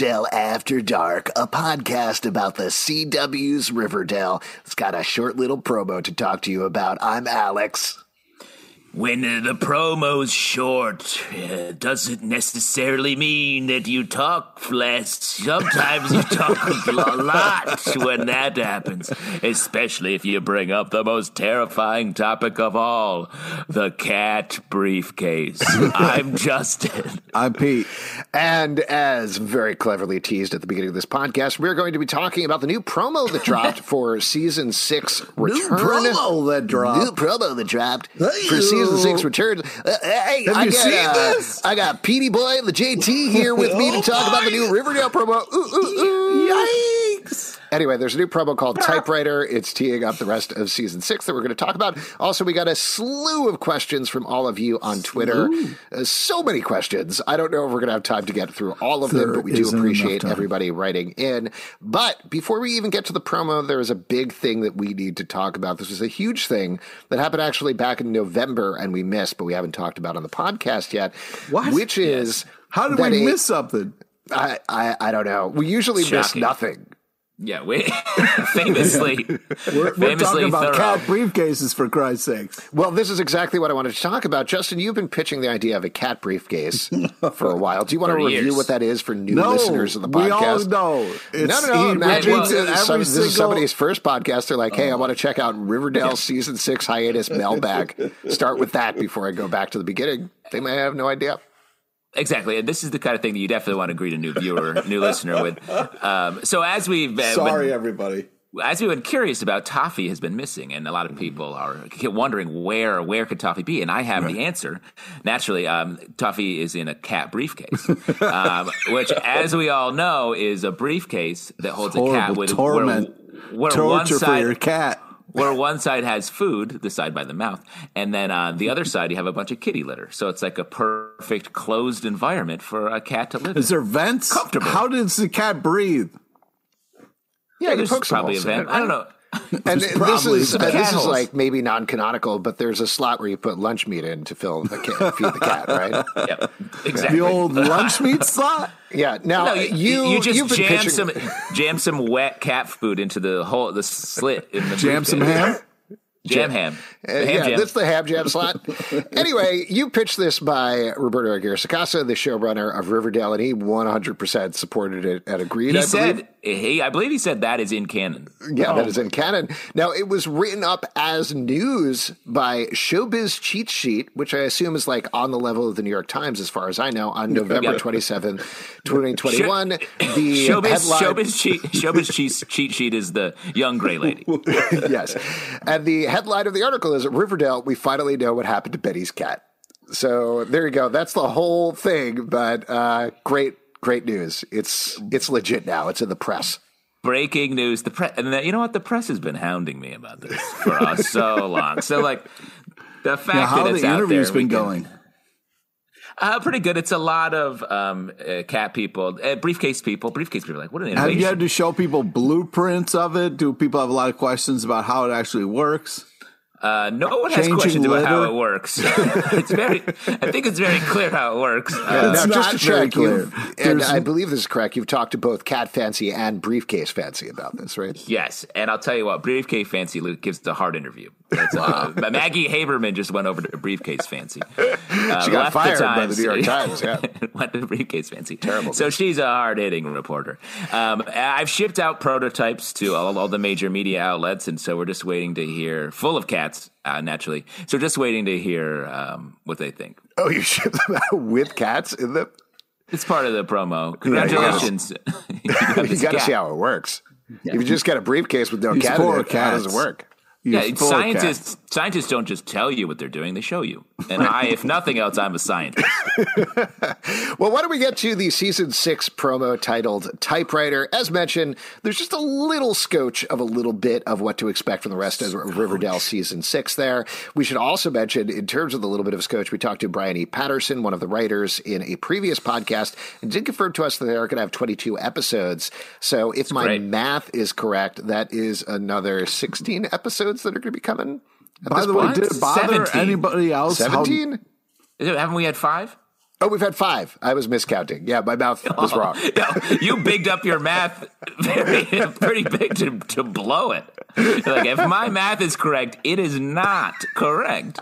Riverdale After Dark, a podcast about the CW's Riverdale. It's got a short little promo to talk to you about. I'm Alex. When uh, the promo's short, uh, doesn't necessarily mean that you talk less. Sometimes you talk a lot when that happens, especially if you bring up the most terrifying topic of all the cat briefcase. I'm Justin. I'm Pete. And as very cleverly teased at the beginning of this podcast, we're going to be talking about the new promo that dropped for season six return. New promo that dropped. New promo that dropped. for season six returns. Uh, hey, Have I you got, seen uh, this? I got Petey Boy and the JT here with me to talk about the new. Riverdale promo. Ooh, ooh, ooh. Yikes! Anyway, there's a new promo called Typewriter. It's teeing up the rest of season six that we're going to talk about. Also, we got a slew of questions from all of you on Twitter. Uh, so many questions. I don't know if we're going to have time to get through all of them, but we do appreciate everybody writing in. But before we even get to the promo, there is a big thing that we need to talk about. This is a huge thing that happened actually back in November and we missed, but we haven't talked about on the podcast yet. What? Which is. How did that we a- miss something? I, I, I don't know. We usually miss nothing. Yeah, we famously, We're, we're famously talking about cat briefcases for Christ's sakes. Well, this is exactly what I wanted to talk about. Justin, you've been pitching the idea of a cat briefcase for a while. Do you want to review years. what that is for new No, listeners of the podcast? we all podcast? know. It's, no, no, no. Imagine repeats it this, every this is somebody's first podcast. They're like, hey, I oh. want to check out Riverdale season six hiatus mailbag. Start with that before I go back to the beginning. They may have no idea. Exactly, and this is the kind of thing that you definitely want to greet a new viewer, new listener with. Um, so as we've uh, Sorry, been, everybody. as we've been curious about, Toffee has been missing, and a lot of people are wondering where where could Toffee be, and I have the answer. Naturally, um, Toffee is in a cat briefcase, um, which, as we all know, is a briefcase that holds a cat with torment. where, where one Torture for your cat. Where one side has food, the side by the mouth, and then on the other side you have a bunch of kitty litter. So it's like a perfect closed environment for a cat to live in. Is there vents? Comfortable. How does the cat breathe? Yeah, you There's probably a vent. it, I don't know. And this is some uh, this is like maybe non-canonical, but there's a slot where you put lunch meat in to fill the cat, feed the cat, right? Yeah, exactly. The old lunch meat slot? Yeah. Now No, you you, you just you've been jam pitching, some jam some wet cat food into the hole, the slit in the Jam some ham? Jam ham. Uh, Ham yeah, jam. that's the ham jam slot. anyway, you pitched this by Roberto Aguirre Sacasa, the showrunner of Riverdale, and he 100% supported it and agreed. He I said believe. he. I believe he said that is in canon. Yeah, that is in canon. Now, it was written up as news by Showbiz Cheat Sheet, which I assume is like on the level of the New York Times, as far as I know, on November Yeah. 27th, 2021. The Showbiz, headline. showbiz, cheat, showbiz cheat, cheat sheet is the young gray lady. yes. And the headline of the article is Riverdale, we finally know what happened to Betty's cat. So there you go. That's the whole thing. But uh, great, great news. It's it's legit now. It's in the press. Breaking news: the press, and the, you know what? The press has been hounding me about this for uh, so long. So like the fact Now, how that it's the out interviews there, been we can- going? Uh, pretty good. It's a lot of um, uh, cat people, uh, briefcase people, briefcase people. Like what an Have innovation! you had to show people blueprints of it? Do people have a lot of questions about how it actually works? Uh, no one has Changing questions about how it works. it's very. I think it's very clear how it works. Uh, now, It's just not to very check, clear. you've- and I believe this is correct. You've talked to both Cat Fancy and Briefcase Fancy about this, right? Yes, and I'll tell you what, Briefcase Fancy gives the hard interview. That's, uh, Maggie Haberman just went over to Briefcase Fancy. Uh, She got left fired by the Times- New York Times, yeah. went to Briefcase Fancy. Terrible. So she's a hard hitting reporter. Um, I've shipped out prototypes to all, all the major media outlets, and so we're just waiting to hear, full of cats, uh, naturally. So just waiting to hear um, what they think. Oh, you ship them out with cats in them? It's part of the promo. Congratulations. you got You this got to see how it works. If you just get a briefcase with no These cat in poor it, how does it cats. work? Yeah, scientists scientists don't just tell you what they're doing; they show you. And I, if nothing else, I'm a scientist. Well, why don't we get to the season six promo titled Typewriter? As mentioned, there's just a little scotch of a little bit of what to expect from the rest of Riverdale season six there. We should also mention, in terms of the little bit of scotch, we talked to Brian E. Paterson, one of the writers, in a previous podcast, and did confirm to us that they're going to have 22 episodes. So if my great. math is correct, that is another 16 episodes that are going to be coming. At By this the way, did it bother 17. anybody else? how- 17? Haven't we had five? Oh, we've had five. I was miscounting. Yeah, my mouth was wrong. No, you bigged up your math very pretty big to, to blow it. Like if my math is correct, it is not correct.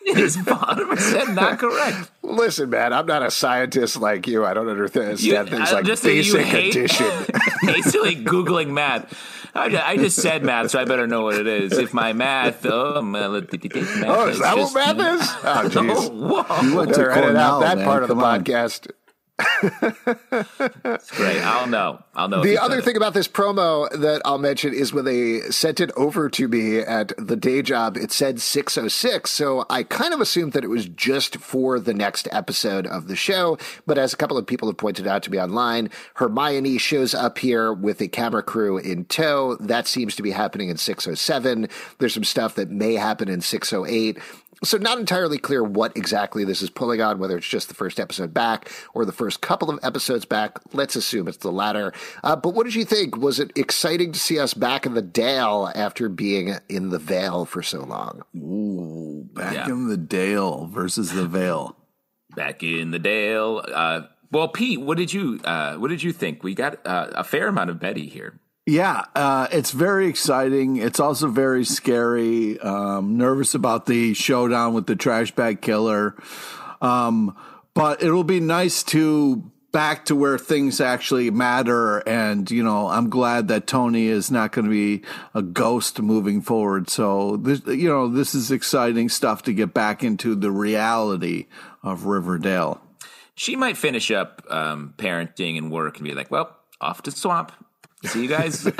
It is 100 percent not correct. Listen, man, I'm not a scientist like you. I don't understand You- things I'm like just saying you basic hate- addition. basically, googling math. I just, I just said math, so I better know what it is. If my math, oh, math oh, is that what math is? Oh, Oh, jeez. whoa. You went to Better edit out Cornell, that man. part of the on. podcast. Great. I'll know. I'll know. The other thing about this promo that I'll mention is when they sent it over to me at the day job, it said 606. So I kind of assumed that it was just for the next episode of the show. But as a couple of people have pointed out to me online, Hermione shows up here with a camera crew in tow. That seems to be happening in 607. There's some stuff that may happen in 608. So not entirely clear what exactly this is pulling on, whether it's just the first episode back or the first couple of episodes back. Let's assume it's the latter. Uh, but what did you think? Was it exciting to see us back in the Dale after being in the Vale for so long? Ooh, back Yeah. in the Dale versus the Vale. back in the Dale. Uh, well, Pete, what did you uh, what did you think? We got uh, a fair amount of Betty here. Yeah, uh, it's very exciting. It's also very scary. Um, nervous about the showdown with the trash bag killer. Um, but it'll be nice to back to where things actually matter. And, you know, I'm glad that Toni is not going to be a ghost moving forward. So this, you know, this is exciting stuff to get back into the reality of Riverdale. She might finish up um, parenting and work and be like, "Well, off to swamp. See you guys, See you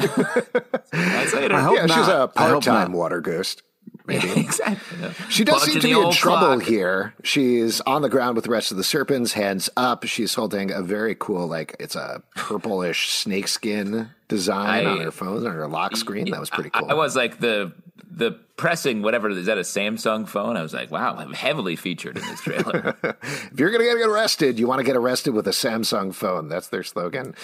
guys later." I hope yeah, she's not. a I hope part-time water ghost. Maybe. Exactly. Yeah. She does Plug seem to to be in trouble clock. here. She's on the ground with the rest of the serpents, hands up. She's holding a very cool, like it's a purplish snakeskin design I- on her phone, on her lock screen. That was pretty cool. I was like the the pressing whatever is that a Samsung phone? I was like, wow, I'm heavily featured in this trailer. If you're going to get arrested, you want to get arrested with a Samsung phone. That's their slogan.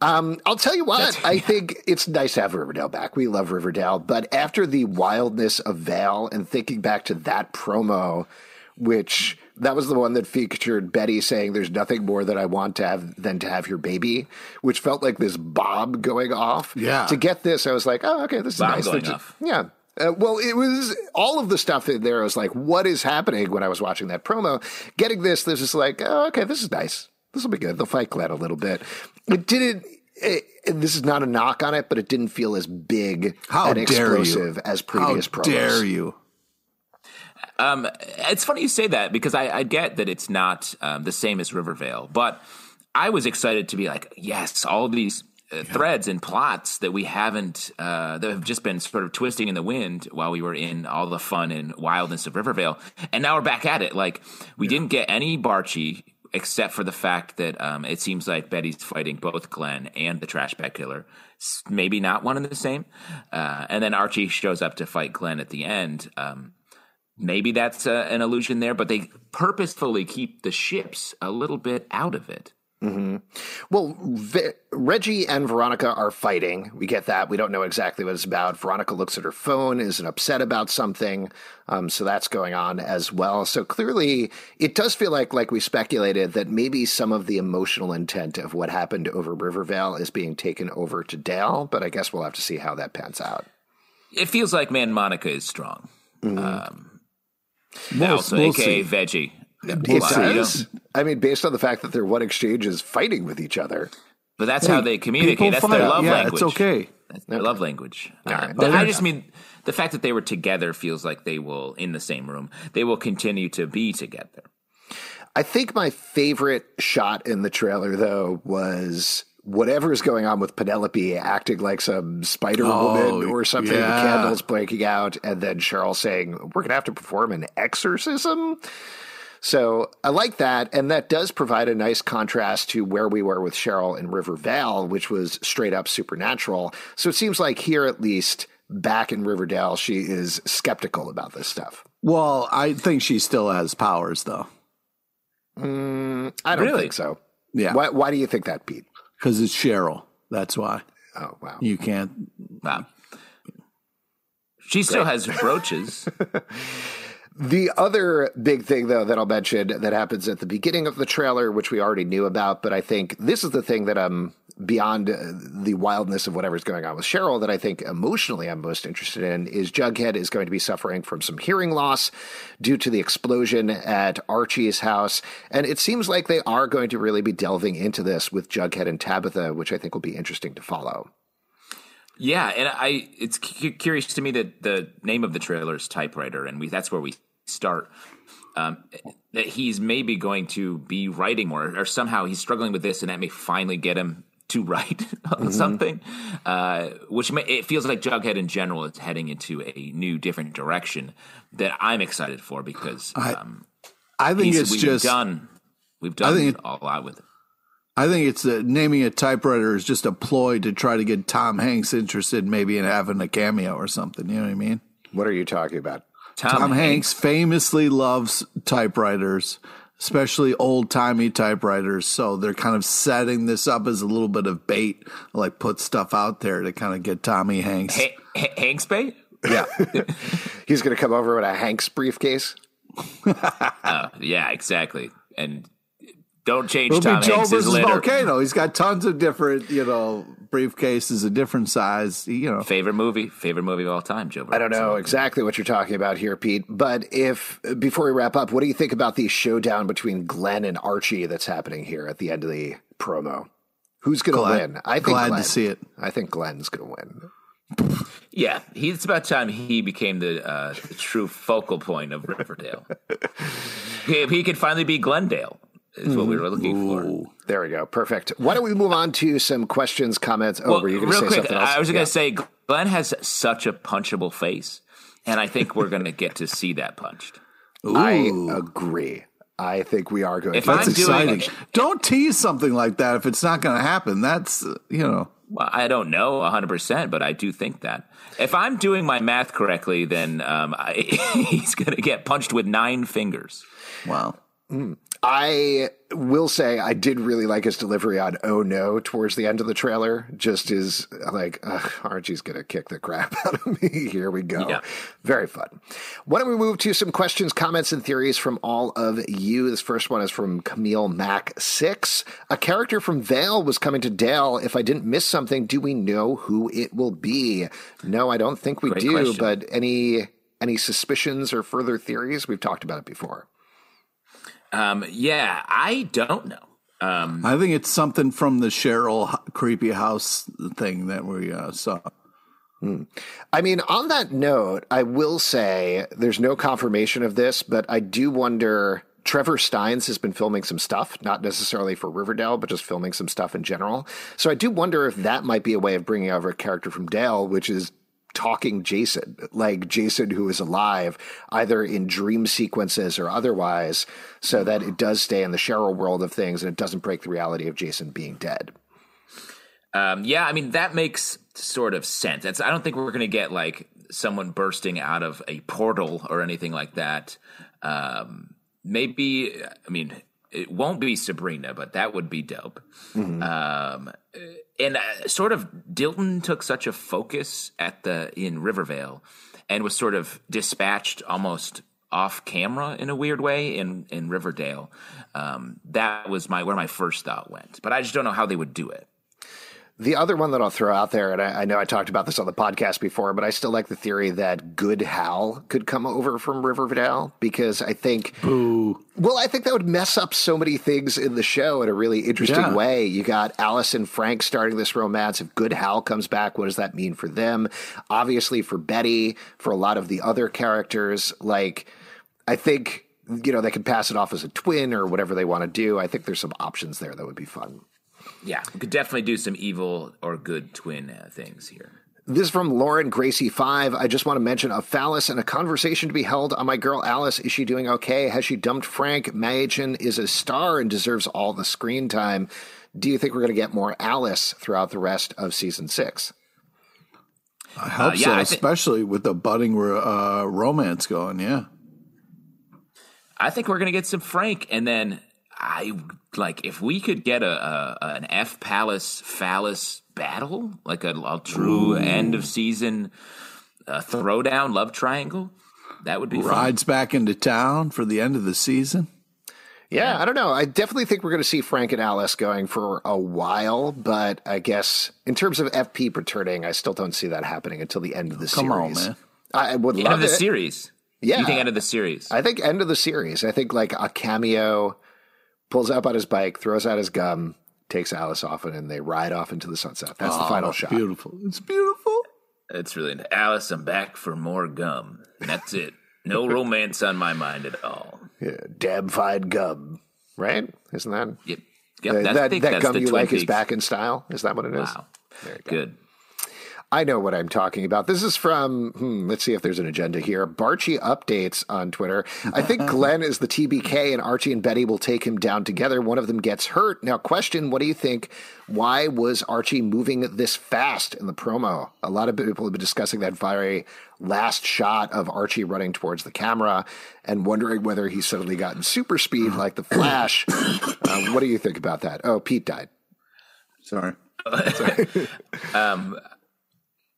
Um, I'll tell you what, I think it's nice to have Riverdale back. We love Riverdale. But after the wildness of Val and thinking back to that promo, which that was the one that featured Betty saying, There's nothing more that I want to have than to have your baby, which felt like this bomb going off. Yeah. To get this, I was like, Oh, okay, this is Bomb nice. going They're off. Yeah. Uh, well, it was all of the stuff in there. I was like, what is happening when I was watching that promo? Getting this, this is like, oh, okay, this is nice. This will be good. They'll fight Glenn a little bit. It didn't. It, this is not a knock on it, but it didn't feel as big How and dare explosive you? as previous How promos. dare you? Um, it's funny you say that because I, I get that it's not um, the same as Rivervale, but I was excited to be like, yes, all these uh, threads and plots that we haven't uh, that have just been sort of twisting in the wind while we were in all the fun and wildness of Rivervale, and now we're back at it. Like we didn't get any Barchi except for the fact that um, it seems like Betty's fighting both Glenn and the trash bag killer. Maybe not one and the same. Uh, and then Archie shows up to fight Glenn at the end. Um, maybe that's uh, an illusion there, but they purposefully keep the ships a little bit out of it. Well, Ve- Reggie and Veronica are fighting. We get that. We don't know exactly what it's about. Veronica looks at her phone, isn't upset about something. Um, so that's going on as well. So clearly, it does feel like, like we speculated, that maybe some of the emotional intent of what happened over Rivervale is being taken over to Dale. But I guess we'll have to see how that pans out. It feels like Man Monica is strong. Um, We'll- also, we'll aka see. Veggie. It does. I mean, based on the fact that their one exchange is fighting with each other. But that's how they communicate. That's their love yeah, language. it's okay. That's their love language. Uh, right. but I just mean the fact that they were together feels like they will, in the same room, they will continue to be together. I think my favorite shot in the trailer, though, was whatever's going on with Penelope acting like some Spider Woman or something. yeah. The candles breaking out, and then Cheryl saying, "We're going to have to perform an exorcism." So I like that, and that does provide a nice contrast to where we were with Cheryl in River Vale, which was straight up supernatural. So it seems like here, at least back in Riverdale, she is skeptical about this stuff. Well, I think she still has powers, though. Mm, I don't Really? think so. Yeah, Why, why do you think that, Pete? Because it's Cheryl. That's why Oh wow. you can't. Wow. She still has brooches. The other big thing, though, that I'll mention that happens at the beginning of the trailer, which we already knew about, but I think this is the thing that I'm beyond uh, the wildness of whatever's going on with Cheryl that I think emotionally I'm most interested in is Jughead is going to be suffering from some hearing loss due to the explosion at Archie's house. And it seems like they are going to really be delving into this with Jughead and Tabitha, which I think will be interesting to follow. Yeah, and I it's cu- curious to me that the name of the trailer is Typewriter, and we that's where we start. Um, that he's maybe going to be writing more, or somehow he's struggling with this, and that may finally get him to write on something. Uh, which may, it feels like Jughead in general is heading into a new, different direction that I'm excited for because um, I think it's we've just. done we've done I think it- a lot with it. I think it's uh, naming a typewriter is just a ploy to try to get Tom Hanks interested, maybe in having a cameo or something. You know what I mean? What are you talking about? Tom, Hanks famously loves typewriters, especially old timey typewriters. So they're kind of setting this up as a little bit of bait, like put stuff out there to kind of get Tommy Hanks. Ha- Ha- Hanks Bay. Yeah. He's going to come over with a Hanks briefcase. Oh, yeah, exactly. And don't change It'll Tom be Joe Hanks's versus litter. Volcano. He's got tons of different, you know, briefcases, a different size. You know, Favorite movie, favorite movie of all time, Joe. I don't know exactly what you're talking about here, Pete. But if before we wrap up, what do you think about the showdown between Glenn and Archie that's happening here at the end of the promo? Who's going to win? I think glad to see it. I think Glenn's going to win. Yeah, he, it's about time he became the, uh, the true focal point of Riverdale. he, he could finally be Glendale. Is what we were looking for. There we go. Perfect. Why don't we move on to some questions, comments? Oh, Well, were you going to say quick, something else? I was Yeah. going to say Glenn has such a punchable face, and I think we're going to get to see that punched. I agree. I think we are going If to. I'm that's doing- exciting. Don't tease something like that if it's not going to happen. That's, you know, Well, I don't know 100%, but I do think that. If I'm doing my math correctly, then um, I, he's going to get punched with nine fingers. wow. I will say I did really like his delivery on "Oh no" towards the end of the trailer. Just as like ugh, Archie's gonna kick the crap out of me. Here we go. Yeah. Very fun. Why don't we move to some questions, comments, and theories from all of you? This first one is from Camille Mac Six. A character from Vale was coming to Dale. If I didn't miss something, do we know who it will be? No, I don't think we Great do. question. But any any suspicions or further theories? We've talked about it before. Um, yeah, I don't know. Um, I think it's something from the Cheryl creepy house thing that we uh, saw. I mean, on that note, I will say there's no confirmation of this, but I do wonder. Trevor Stines has been filming some stuff, not necessarily for Riverdale, but just filming some stuff in general. So I do wonder if that might be a way of bringing over a character from Dale, which is talking Jason, like Jason who is alive, either in dream sequences or otherwise, so that it does stay in the Cheryl world of things and it doesn't break the reality of Jason being dead. Um, yeah, I mean that makes sort of sense. I don't think we're going to get like someone bursting out of a portal or anything like that. Um, maybe, I mean, it won't be Sabrina, but that would be dope. Um, and uh, sort of Dilton took such a focus at the in Rivervale and was sort of dispatched almost off camera in a weird way in in Riverdale. Um, that was my where my first thought went, but I just don't know how they would do it. The other one that I'll throw out there, and I, I know I talked about this on the podcast before, but I still like the theory that Good Hal could come over from Riverdale because I think, well, I think that would mess up so many things in the show in a really interesting Yeah. way. You got Alice and Frank starting this romance. If Good Hal comes back, what does that mean for them? Obviously, for Betty, for a lot of the other characters, like I think you know they could pass it off as a twin or whatever they want to do. I think there's some options there that would be fun. Yeah, we could definitely do some evil or good twin uh, things here. This is from Lauren Gracie Five. I just want to mention a phallus and a conversation to be held on my girl Alice. Is she doing okay? Has she dumped Frank? Mädchen is a star and deserves all the screen time. Do you think we're going to get more Alice throughout the rest of season six? I hope Uh, yeah, so, I thi- especially with the budding uh, romance going. Yeah. I think we're gonna get some Frank, and then I like if we could get a, a an F Palace phallus battle, like a, a true end of season uh, throwdown love triangle. That would be fun. Rides back into town for the end of the season. Yeah, I don't know. I definitely think we're going to see Frank and Alice going for a while, but I guess in terms of FP returning, I still don't see that happening until the end of the Come on, series. man. I would End love of the it. series. Yeah. you think end of the series? I think end of the series. I think like a cameo pulls up on his bike, throws out his gum, takes Alice off, and then they ride off into the sunset. That's the Oh, final shot. Beautiful. It's beautiful. it's really nice. Alice. I'm back for more gum. That's it. No romance on my mind at all. Yeah, damn fine gum, right? Isn't that Yep. Yep. Uh, that's, that, that gum you Twin like is back in style? Is that what it is? Wow. Very good. I know what I'm talking about. This is from, hmm, let's see if there's an agenda here. Barchi updates on Twitter. I think Glenn is the TBK and Archie and Betty will take him down together. One of them gets hurt. Now, question What do you think? Why was Archie moving this fast in the promo? A lot of people have been discussing that very last shot of Archie running towards the camera and wondering whether he's suddenly gotten super speed like the Flash. uh, what do you think about that? Oh, Pete died. Sorry.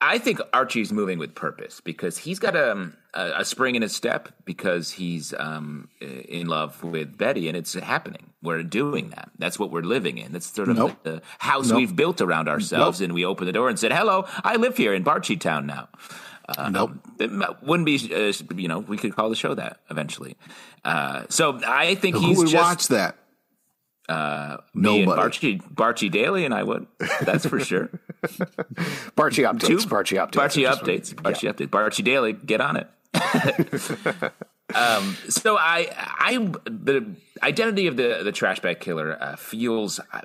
I think Archie's moving with purpose because he's got a, a, a spring in his step because he's um, in love with Betty and it's happening. We're doing that. That's what we're living in. That's sort of Nope. like the house we've built around ourselves. And we opened the door and said, "Hello, I live here in Barchi Town now." nope. It wouldn't be, uh, you know, we could call the show that eventually. Uh, so I think Who he's would just watch that? me and Nobody. Barchi, Barchi Daily, and I would. That's for sure. Barchi updates. Two- Barchi updates. Barchi updates. Barchi updates. Barchi Daily. Get on it. um, so I, I, the identity of the the trash bag killer uh, feels. I,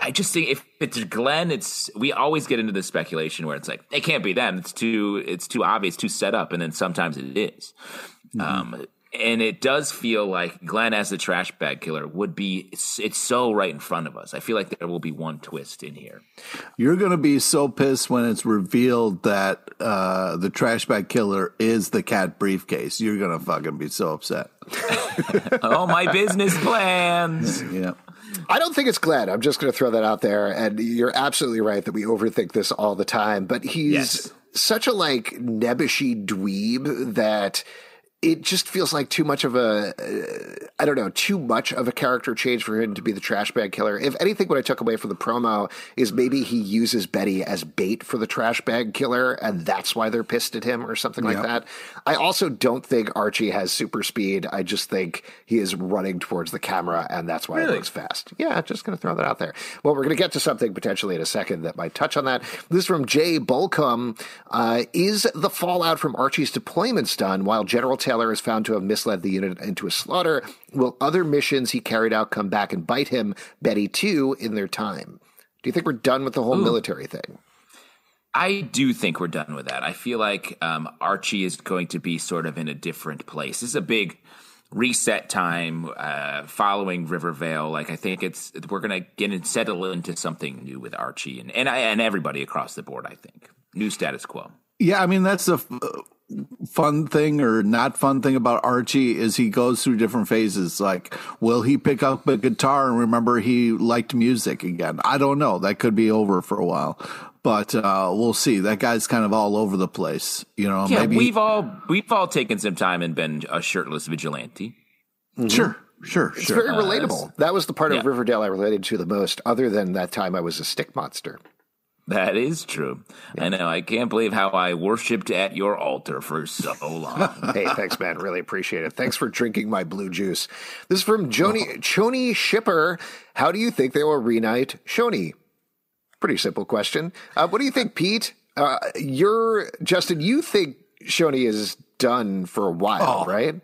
I just think if it's Glenn, it's we always get into this speculation where it's like it can't be them. It's too it's too obvious, too set up, and then sometimes it is. Um, and it does feel like Glenn as the trash bag killer would be. It's, it's so right in front of us. I feel like there will be one twist in here. You're going to be so pissed when it's revealed that uh, the trash bag killer is the cat briefcase. You're going to fucking be so upset. oh, my business plans. Yeah. I don't think it's Glenn. I'm just going to throw that out there. And you're absolutely right that we overthink this all the time. But he's Yes. such a like nebbishy dweeb that it just feels like too much of a uh, I don't know too much of a character change for him to be the trash bag killer. If anything, what I took away from the promo is maybe he uses Betty as bait for the trash bag killer, and that's why they're pissed at him or something like that. I also don't think Archie has super speed. I just think he is running towards the camera, and that's why it Really? looks fast. Yeah, just going to throw that out there. Well, we're going to get to something potentially in a second that might touch on that. This is from Jay Bolcom. Uh, is the fallout from Archie's deployments done while General Taylor is found to have misled the unit into a slaughter? Will other missions he carried out come back and bite him, Betty too, in their time? Do you think we're done with the whole military thing? I do think we're done with that. I feel like um, Archie is going to be sort of in a different place. This is a big reset time uh, following Rivervale. Like I think it's we're going to get and settle into something new with Archie and and, I, and everybody across the board. I think new status quo. Yeah, I mean that's the f- fun thing or not fun thing about Archie is he goes through different phases. Like, will he pick up a guitar and remember he liked music again? I don't know. That could be over for a while, but uh, we'll see. That guy's kind of all over the place. You know, Yeah, maybe we've all we've all taken some time and been a shirtless vigilante. sure, sure, It's sure. very relatable. That was the part yeah. of Riverdale I related to the most, other than that time I was a stick monster. That is true. I know. I can't believe how I worshipped at your altar for so long. hey, thanks, man. Really appreciate it. Thanks for drinking my blue juice. This is from Joni, Choni Shipper. How do you think they will reunite Choni? Pretty simple question. Uh, what do you think, Pete? Uh, you're Justin. You think Choni is done for a while, right?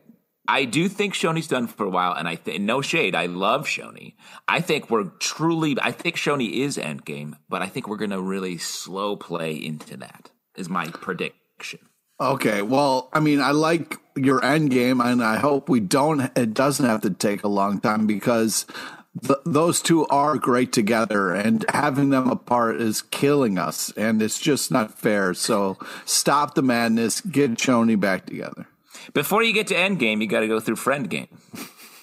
I do think Choni's done for a while, and I think no shade. I love Choni. I think we're truly. I think Choni is endgame, but I think we're going to really slow play into that. Is my prediction. Okay, well, I mean, I like your Endgame, and I hope we don't. It doesn't have to take a long time because th- those two are great together, and having them apart is killing us, and it's just not fair. So stop the madness, get Choni back together. Before you get to endgame, you got to go through friend game.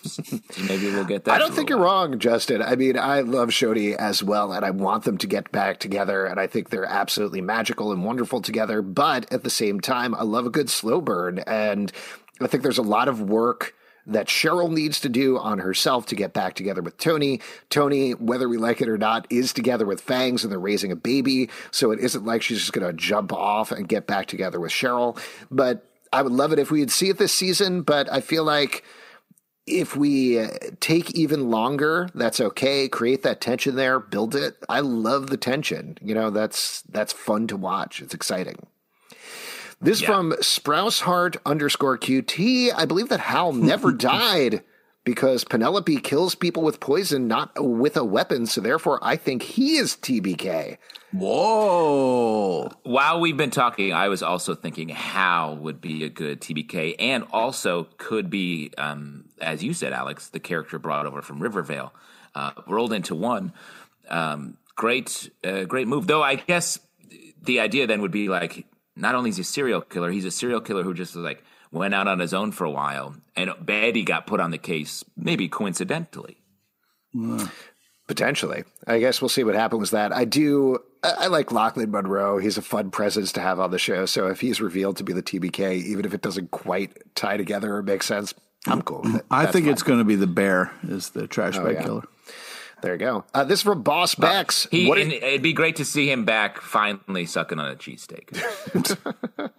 so maybe we'll get that. I don't think you're while. wrong, Justin. I mean, I love Choni as well, and I want them to get back together, and I think they're absolutely magical and wonderful together. But at the same time, I love a good slow burn, and I think there's a lot of work that Cheryl needs to do on herself to get back together with Toni. Toni, whether we like it or not, is together with Fangs, and they're raising a baby, so it isn't like she's just going to jump off and get back together with Cheryl. But I would love it if we'd see it this season, but I feel like if we uh, take even longer, that's okay. Create that tension there, build it. I love the tension. You know, that's that's fun to watch. It's exciting. This Yeah. from Sprouseheart underscore QT. I believe that Hal never died because Penelope kills people with poison, not with a weapon. So therefore, I think he is TBK. Whoa! While we've been talking, I was also thinking how would be a good TBK, and also could be, um, as you said, Alex, the character brought over from Rivervale, uh, rolled into one. Um, great, uh, great move. Though I guess the idea then would be like, not only is he a serial killer, he's a serial killer who just is like went out on his own for a while, and Betty got put on the case, maybe coincidentally. Potentially. I guess we'll see what happens with that. I do. I I like Lochlyn Munro. He's a fun presence to have on the show. So if he's revealed to be the TBK, even if it doesn't quite tie together or make sense, I'm cool with it. I That's think fine. it's going to be the bear is the trash oh, bag yeah. killer. There you go. Uh, this is from Boss Bex. He, What it'd be great to see him back finally sucking on a cheesesteak.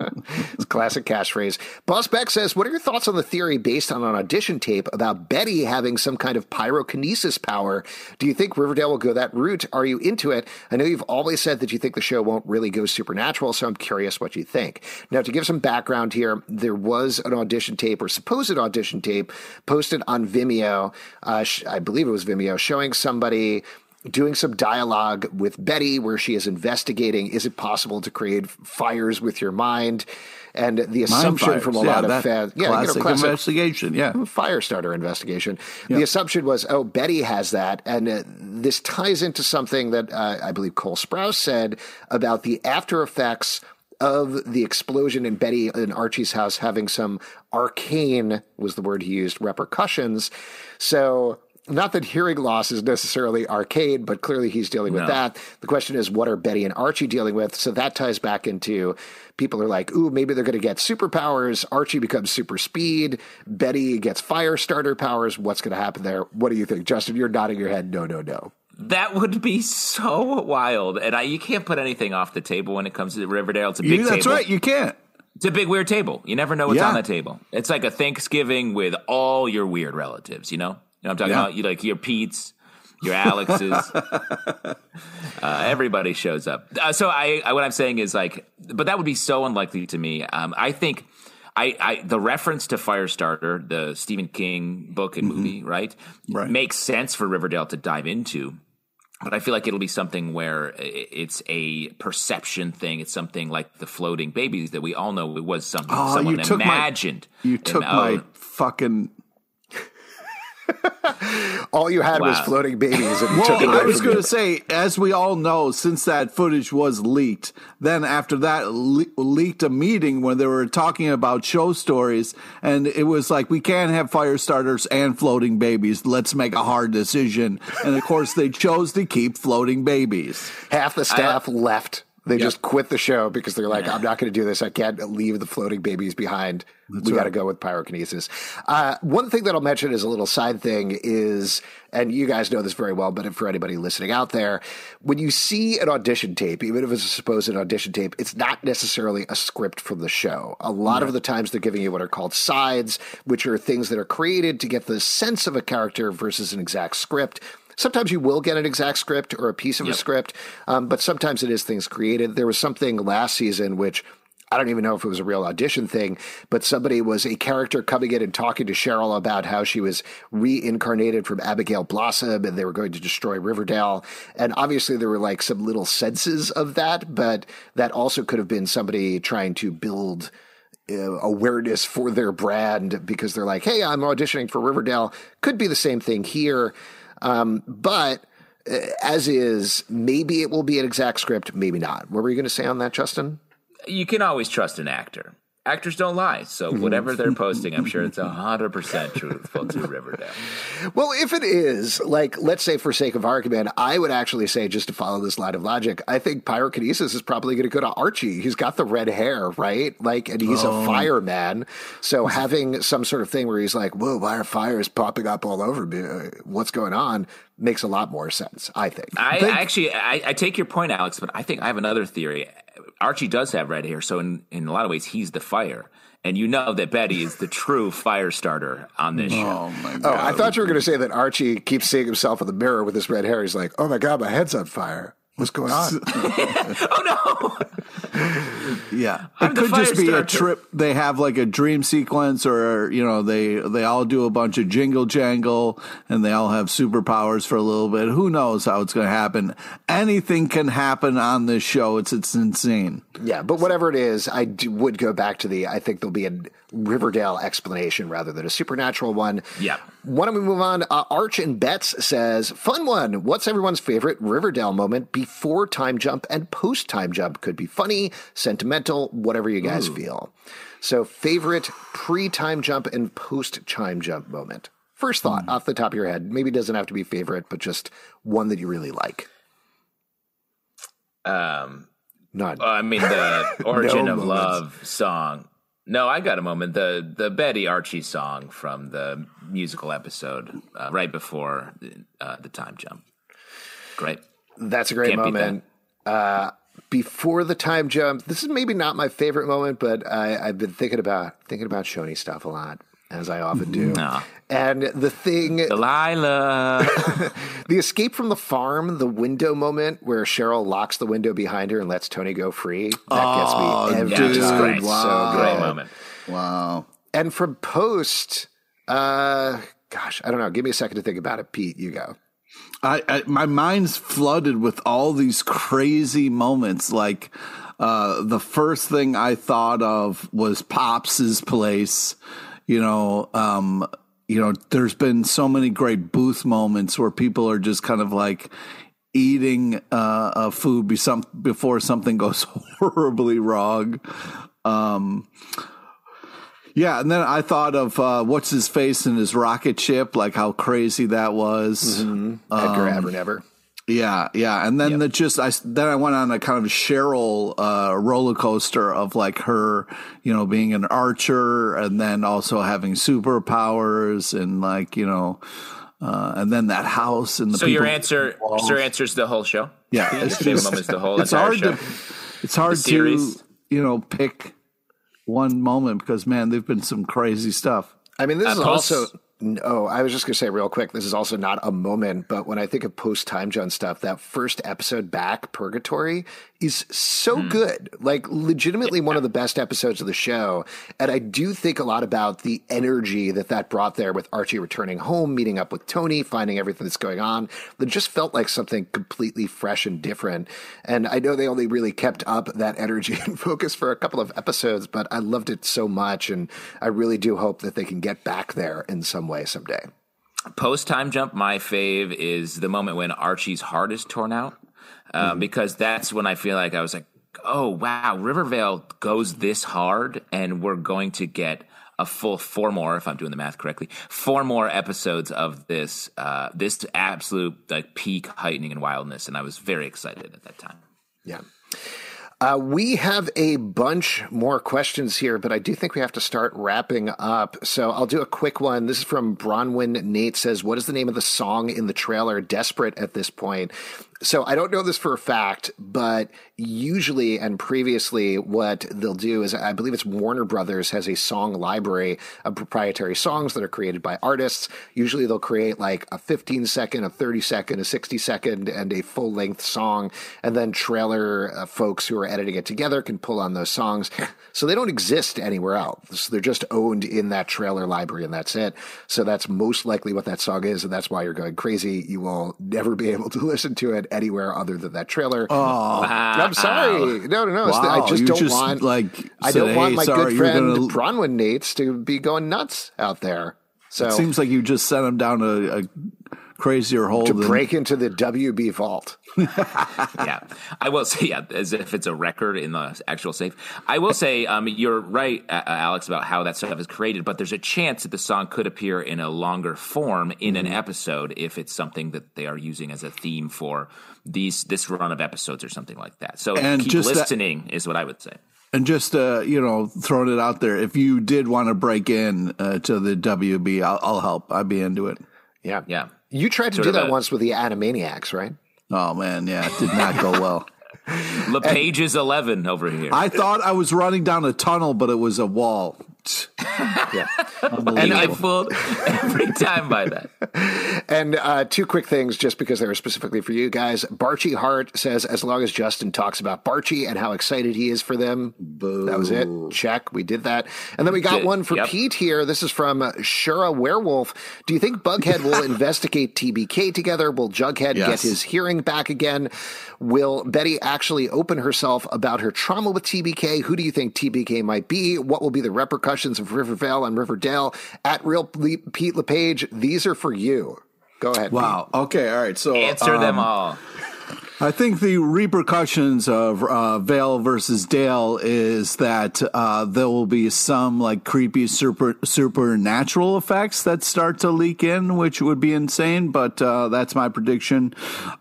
It's a classic catchphrase. Boss Beck says, What are your thoughts on the theory based on an audition tape about Betty having some kind of pyrokinesis power? Do you think Riverdale will go that route? Are you into it? I know you've always said that you think the show won't really go supernatural, so I'm curious what you think. Now, to give some background here, there was an audition tape or supposed audition tape posted on Vimeo. Uh, I believe it was Vimeo, showing somebody doing some dialogue with Betty where she is investigating is it possible to create fires with your mind? And the assumption fires. from a Yeah, lot of fans, yeah, classic you know, classic investigation. Yeah, fire starter investigation. The assumption was, oh, Betty has that, and uh, this ties into something that uh, I believe Cole Sprouse said about the after effects of the explosion in Betty and Archie's house having some arcane was the word he used repercussions. So. Not that hearing loss is necessarily arcade, but clearly he's dealing with No. that. The question is, what are Betty and Archie dealing with? So that ties back into people are like, ooh, maybe they're going to get superpowers. Archie becomes super speed. Betty gets fire starter powers. What's going to happen there? What do you think, Justin? You're nodding your head. No, no, no. That would be so wild, and I, you can't put anything off the table when it comes to Riverdale. It's a big You- that's table. right. You can't. It's a big weird table. You never know what's Yeah. on the table. It's like a Thanksgiving with all your weird relatives. You know, you know what I'm talking Yeah. about. You like your Pete's, your Alex's. uh, everybody shows up. Uh, so I, I, what I'm saying is like, but that would be so unlikely to me. Um, I think. I, I the reference to Firestarter, the Stephen King book and movie, right, Mm-hmm. Right. makes sense for Riverdale to dive into. But I feel like it'll be something where it's a perception thing. It's something like the floating babies that we all know it was something Oh, someone you took my- imagined. You And, took oh, my fucking. All you had was floating babies, and Well, took it I was going to say, as we all know, since that footage was leaked, then after that le- leaked a meeting where they were talking about show stories, and it was like we can't have fire starters and floating babies. Let's make a hard decision, and of course they chose to keep floating babies. Half the staff left. They Yep. just quit the show because they're like, I'm not going to do this. I can't leave the floating babies behind. we got to go with pyrokinesis. Uh, one thing that I'll mention as a little side thing is, and you guys know this very well, but for anybody listening out there, when you see an audition tape, even if it's a supposed audition tape, it's not necessarily a script from the show. A lot of the times they're giving you what are called sides, which are things that are created to get the sense of a character versus an exact script. Sometimes you will get an exact script or a piece of a script, um, but sometimes it is things created. There was something last season which I don't even know if it was a real audition thing, but somebody was a character coming in and talking to Cheryl about how she was reincarnated from Abigail Blossom and they were going to destroy Riverdale. And obviously there were like some little senses of that, but that also could have been somebody trying to build uh, awareness for their brand because they're like, hey, I'm auditioning for Riverdale. Could be the same thing here. Um, but uh, as is, maybe it will be an exact script, maybe not. What were you going to say on that, Justin? you can always trust an actor. Actors don't lie, so mm-hmm. whatever they're posting, I'm sure it's hundred percent truthful to Riverdale. Well, if it is, like, let's say for sake of argument, I would actually say, just to follow this line of logic, I think pyrokinesis is probably going to go to Archie. He's got the red hair, right? Like, and he's a oh. fireman. So having some sort of thing where he's like, whoa, why are fires popping up all over me? What's going on? Makes a lot more sense, I think. I actually, I, I take your point, Alex, but I think I have another theory. Archie does have red hair, so in, in a lot of ways, he's the fire. And you know that Betty is the true fire starter on this show. Oh my god! Oh, I thought you were going to say that Archie keeps seeing himself in the mirror with his red hair. He's like, oh my God, my head's on fire. What's going on? Oh no! Yeah, I'm it could just fire be a trip. They have like a dream sequence, or you know, they they all do a bunch of jingle jangle, and they all have superpowers for a little bit. Who knows how it's going to happen? Anything can happen on this show. It's it's insane. Yeah, but whatever it is, I do, would go back to the. I think there'll be a Riverdale explanation rather than a supernatural one. Yeah. Why don't we move on? Uh, Arch and Betts says, "Fun one. What's everyone's favorite Riverdale moment before time jump and post time jump? Could be funny, sentimental, whatever you guys feel. So, favorite pre time jump and post time jump moment. First thought off the top of your head. Maybe it doesn't have to be favorite, but just one that you really like. Um, None. I mean, the Origin No of moments. Love song. No, I got a moment. The the Betty Archie song from the musical episode uh, right before uh, the time jump. Great. That's a great Can't moment. Uh, before the time jump, this is maybe not my favorite moment, but I, I've been thinking about thinking about Choni stuff a lot, as I often do. Ah. And the thing, Delilah. the escape from the farm, the window moment where Cheryl locks the window behind her and lets Toni go free. That Oh, gets me every yeah, time. great. So Great moment. Wow. And from post, uh, gosh, I don't know. Give me a second to think about it. Pete, you go. I, I my mind's flooded with all these crazy moments. Like uh, the first thing I thought of was Pops's place. You know, um, you know, there's been so many great booth moments where people are just kind of like eating uh, a food be some, before something goes horribly wrong. Um, yeah, and then I thought of uh, what's his face in his rocket ship, like how crazy that was. Mm-hmm. Edgar um, Evernever. Yeah, yeah, and then yep. the just I then I went on a kind of Cheryl uh, roller coaster of like her, you know, being an archer and then also having superpowers and like you know, uh, and then that house and the. So your answer, so your answer is the whole show. Yeah, it's, just, the whole. It's hard show. to, it's hard to you know pick one moment because man, there've been some crazy stuff. I mean, this uh, is post- also no, I was just going to say real quick. This is also not a moment, but when I think of post time Jump stuff, that first episode back, Purgatory, is so mm. good. Like, legitimately yeah. one of the best episodes of the show. And I do think a lot about the energy that that brought there with Archie returning home, meeting up with Tony, finding everything that's going on. That just felt like something completely fresh and different. And I know they only really kept up that energy and focus for a couple of episodes, but I loved it so much. And I really do hope that they can get back there in some way way someday. Post time jump, my fave is the moment when Archie's heart is torn out, uh, mm-hmm. because that's when I feel like I was like, oh wow, Riverdale goes this hard, and we're going to get a full four more, if I'm doing the math correctly, four more episodes of this uh, this absolute like peak heightening and wildness, and I was very excited at that time. Yeah. Uh, we have a bunch more questions here, but I do think we have to start wrapping up. So I'll do a quick one. This is from Bronwyn. Nate says, What is the name of the song in the trailer? Desperate at this point. So I don't know this for a fact, but usually and previously, what they'll do is I believe it's Warner Brothers has a song library of proprietary songs that are created by artists. Usually they'll create like a 15 second, a 30 second, a 60 second, and a full length song. And then trailer uh, folks who are editing it together can pull on those songs. So they don't exist anywhere else. They're just owned in that trailer library and that's it. So that's most likely what that song is. And that's why you're going crazy. You will never be able to listen to it anywhere other than that trailer. Oh. I'm sorry. No, no, no. Wow. I just you don't just, want like I don't said, want my sorry, good friend gonna... Bronwyn Nates to be going nuts out there. So it seems like you just sent him down a, a crazier hole to than... break into the WB vault. yeah, I will say, yeah, as if it's a record in the actual safe. I will say, um, you're right, uh, Alex, about how that stuff is created, but there's a chance that the song could appear in a longer form in mm-hmm. an episode if it's something that they are using as a theme for these this run of episodes or something like that. So and keep listening that, is what I would say. And just uh, you know, throwing it out there, if you did want to break in uh, to the WB, I'll, I'll help. I'd be into it. Yeah, yeah. You tried to sort do that a, once with the Animaniacs, right? Oh man, yeah, it did not go well. LePage is eleven over here. I thought I was running down a tunnel, but it was a wall. Yeah. And I fooled every time by that. And uh, two quick things, just because they were specifically for you guys. Barchie Hart says, as long as Justin talks about Barchie and how excited he is for them, Boo. that was it. Check. We did that. And then we got one for yep. Pete here. This is from Shura Werewolf. Do you think Bughead will investigate TBK together? Will Jughead yes. get his hearing back again? Will Betty actually open herself about her trauma with TBK? Who do you think TBK might be? What will be the repercussions of Rivervale and Riverdale? At Real Pete LePage, these are for you. Go ahead. Wow. Pete. Okay. All right. So answer um, them all. I think the repercussions of uh, Vale versus Dale is that uh, there will be some like creepy super supernatural effects that start to leak in, which would be insane. But uh, that's my prediction.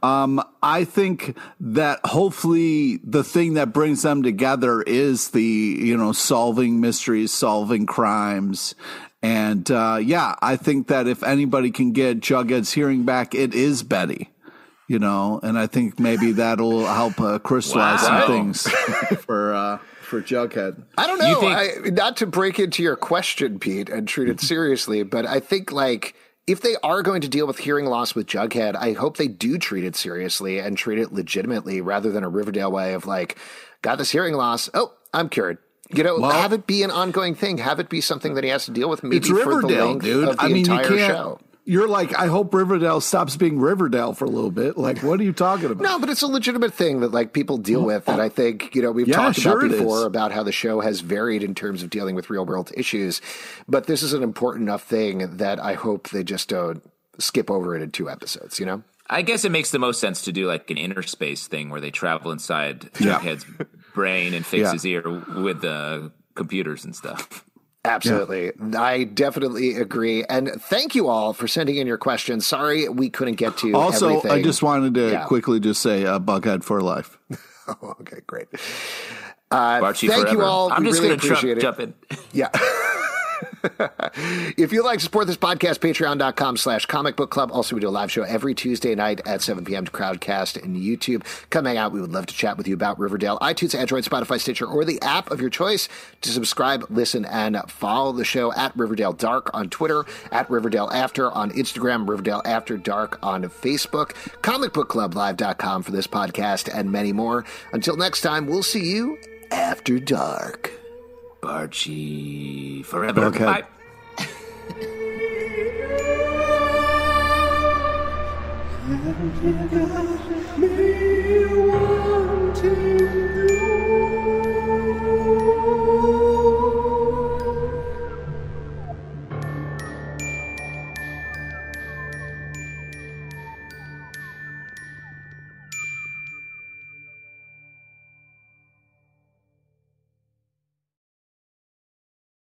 Um, I think that hopefully the thing that brings them together is the you know solving mysteries, solving crimes, and uh, yeah, I think that if anybody can get Jughead's hearing back, it is Betty you know, and I think maybe that'll help uh, crystallize wow. some things for uh, for Jughead. I don't know. Think- I, not to break into your question, Pete, and treat it seriously, but I think like if they are going to deal with hearing loss with Jughead, I hope they do treat it seriously and treat it legitimately rather than a Riverdale way of like, got this hearing loss. Oh, I'm cured. You know, well, have it be an ongoing thing. Have it be something that he has to deal with maybe it's Riverdale, for the length dude. of the I mean, entire show you're like, I hope Riverdale stops being Riverdale for a little bit. Like, what are you talking about? No, but it's a legitimate thing that like people deal with, and I think you know we've Yeah, talked sure about before about how the show has varied in terms of dealing with real world issues, but this is an important enough thing that I hope they just don't skip over it in two episodes. You know. I guess it makes the most sense to do like an inner space thing where they travel inside Yeah. Jughead's brain and fix Yeah. his ear with the computers and stuff. Absolutely. I definitely agree. And thank you all for sending in your questions. Sorry we couldn't get to Also, everything. I just wanted to Yeah. quickly just say, uh, Bughead for life. Oh, okay, great. Uh, thank forever. you all. I'm We just really going to appreciate jump in. Yeah. if you'd like to support this podcast, patreon.com slash comic book club. Also, we do a live show every Tuesday night at 7 p.m. to Crowdcast and YouTube. Come hang out. We would love to chat with you about Riverdale, iTunes, Android, Spotify, Stitcher, or the app of your choice to subscribe, listen, and follow the show at Riverdale Dark on Twitter, at Riverdale After on Instagram, Riverdale After Dark on Facebook, comicbookclublive.com for this podcast, and many more. Until next time, we'll see you after dark. Archie forever. Okay. Bye.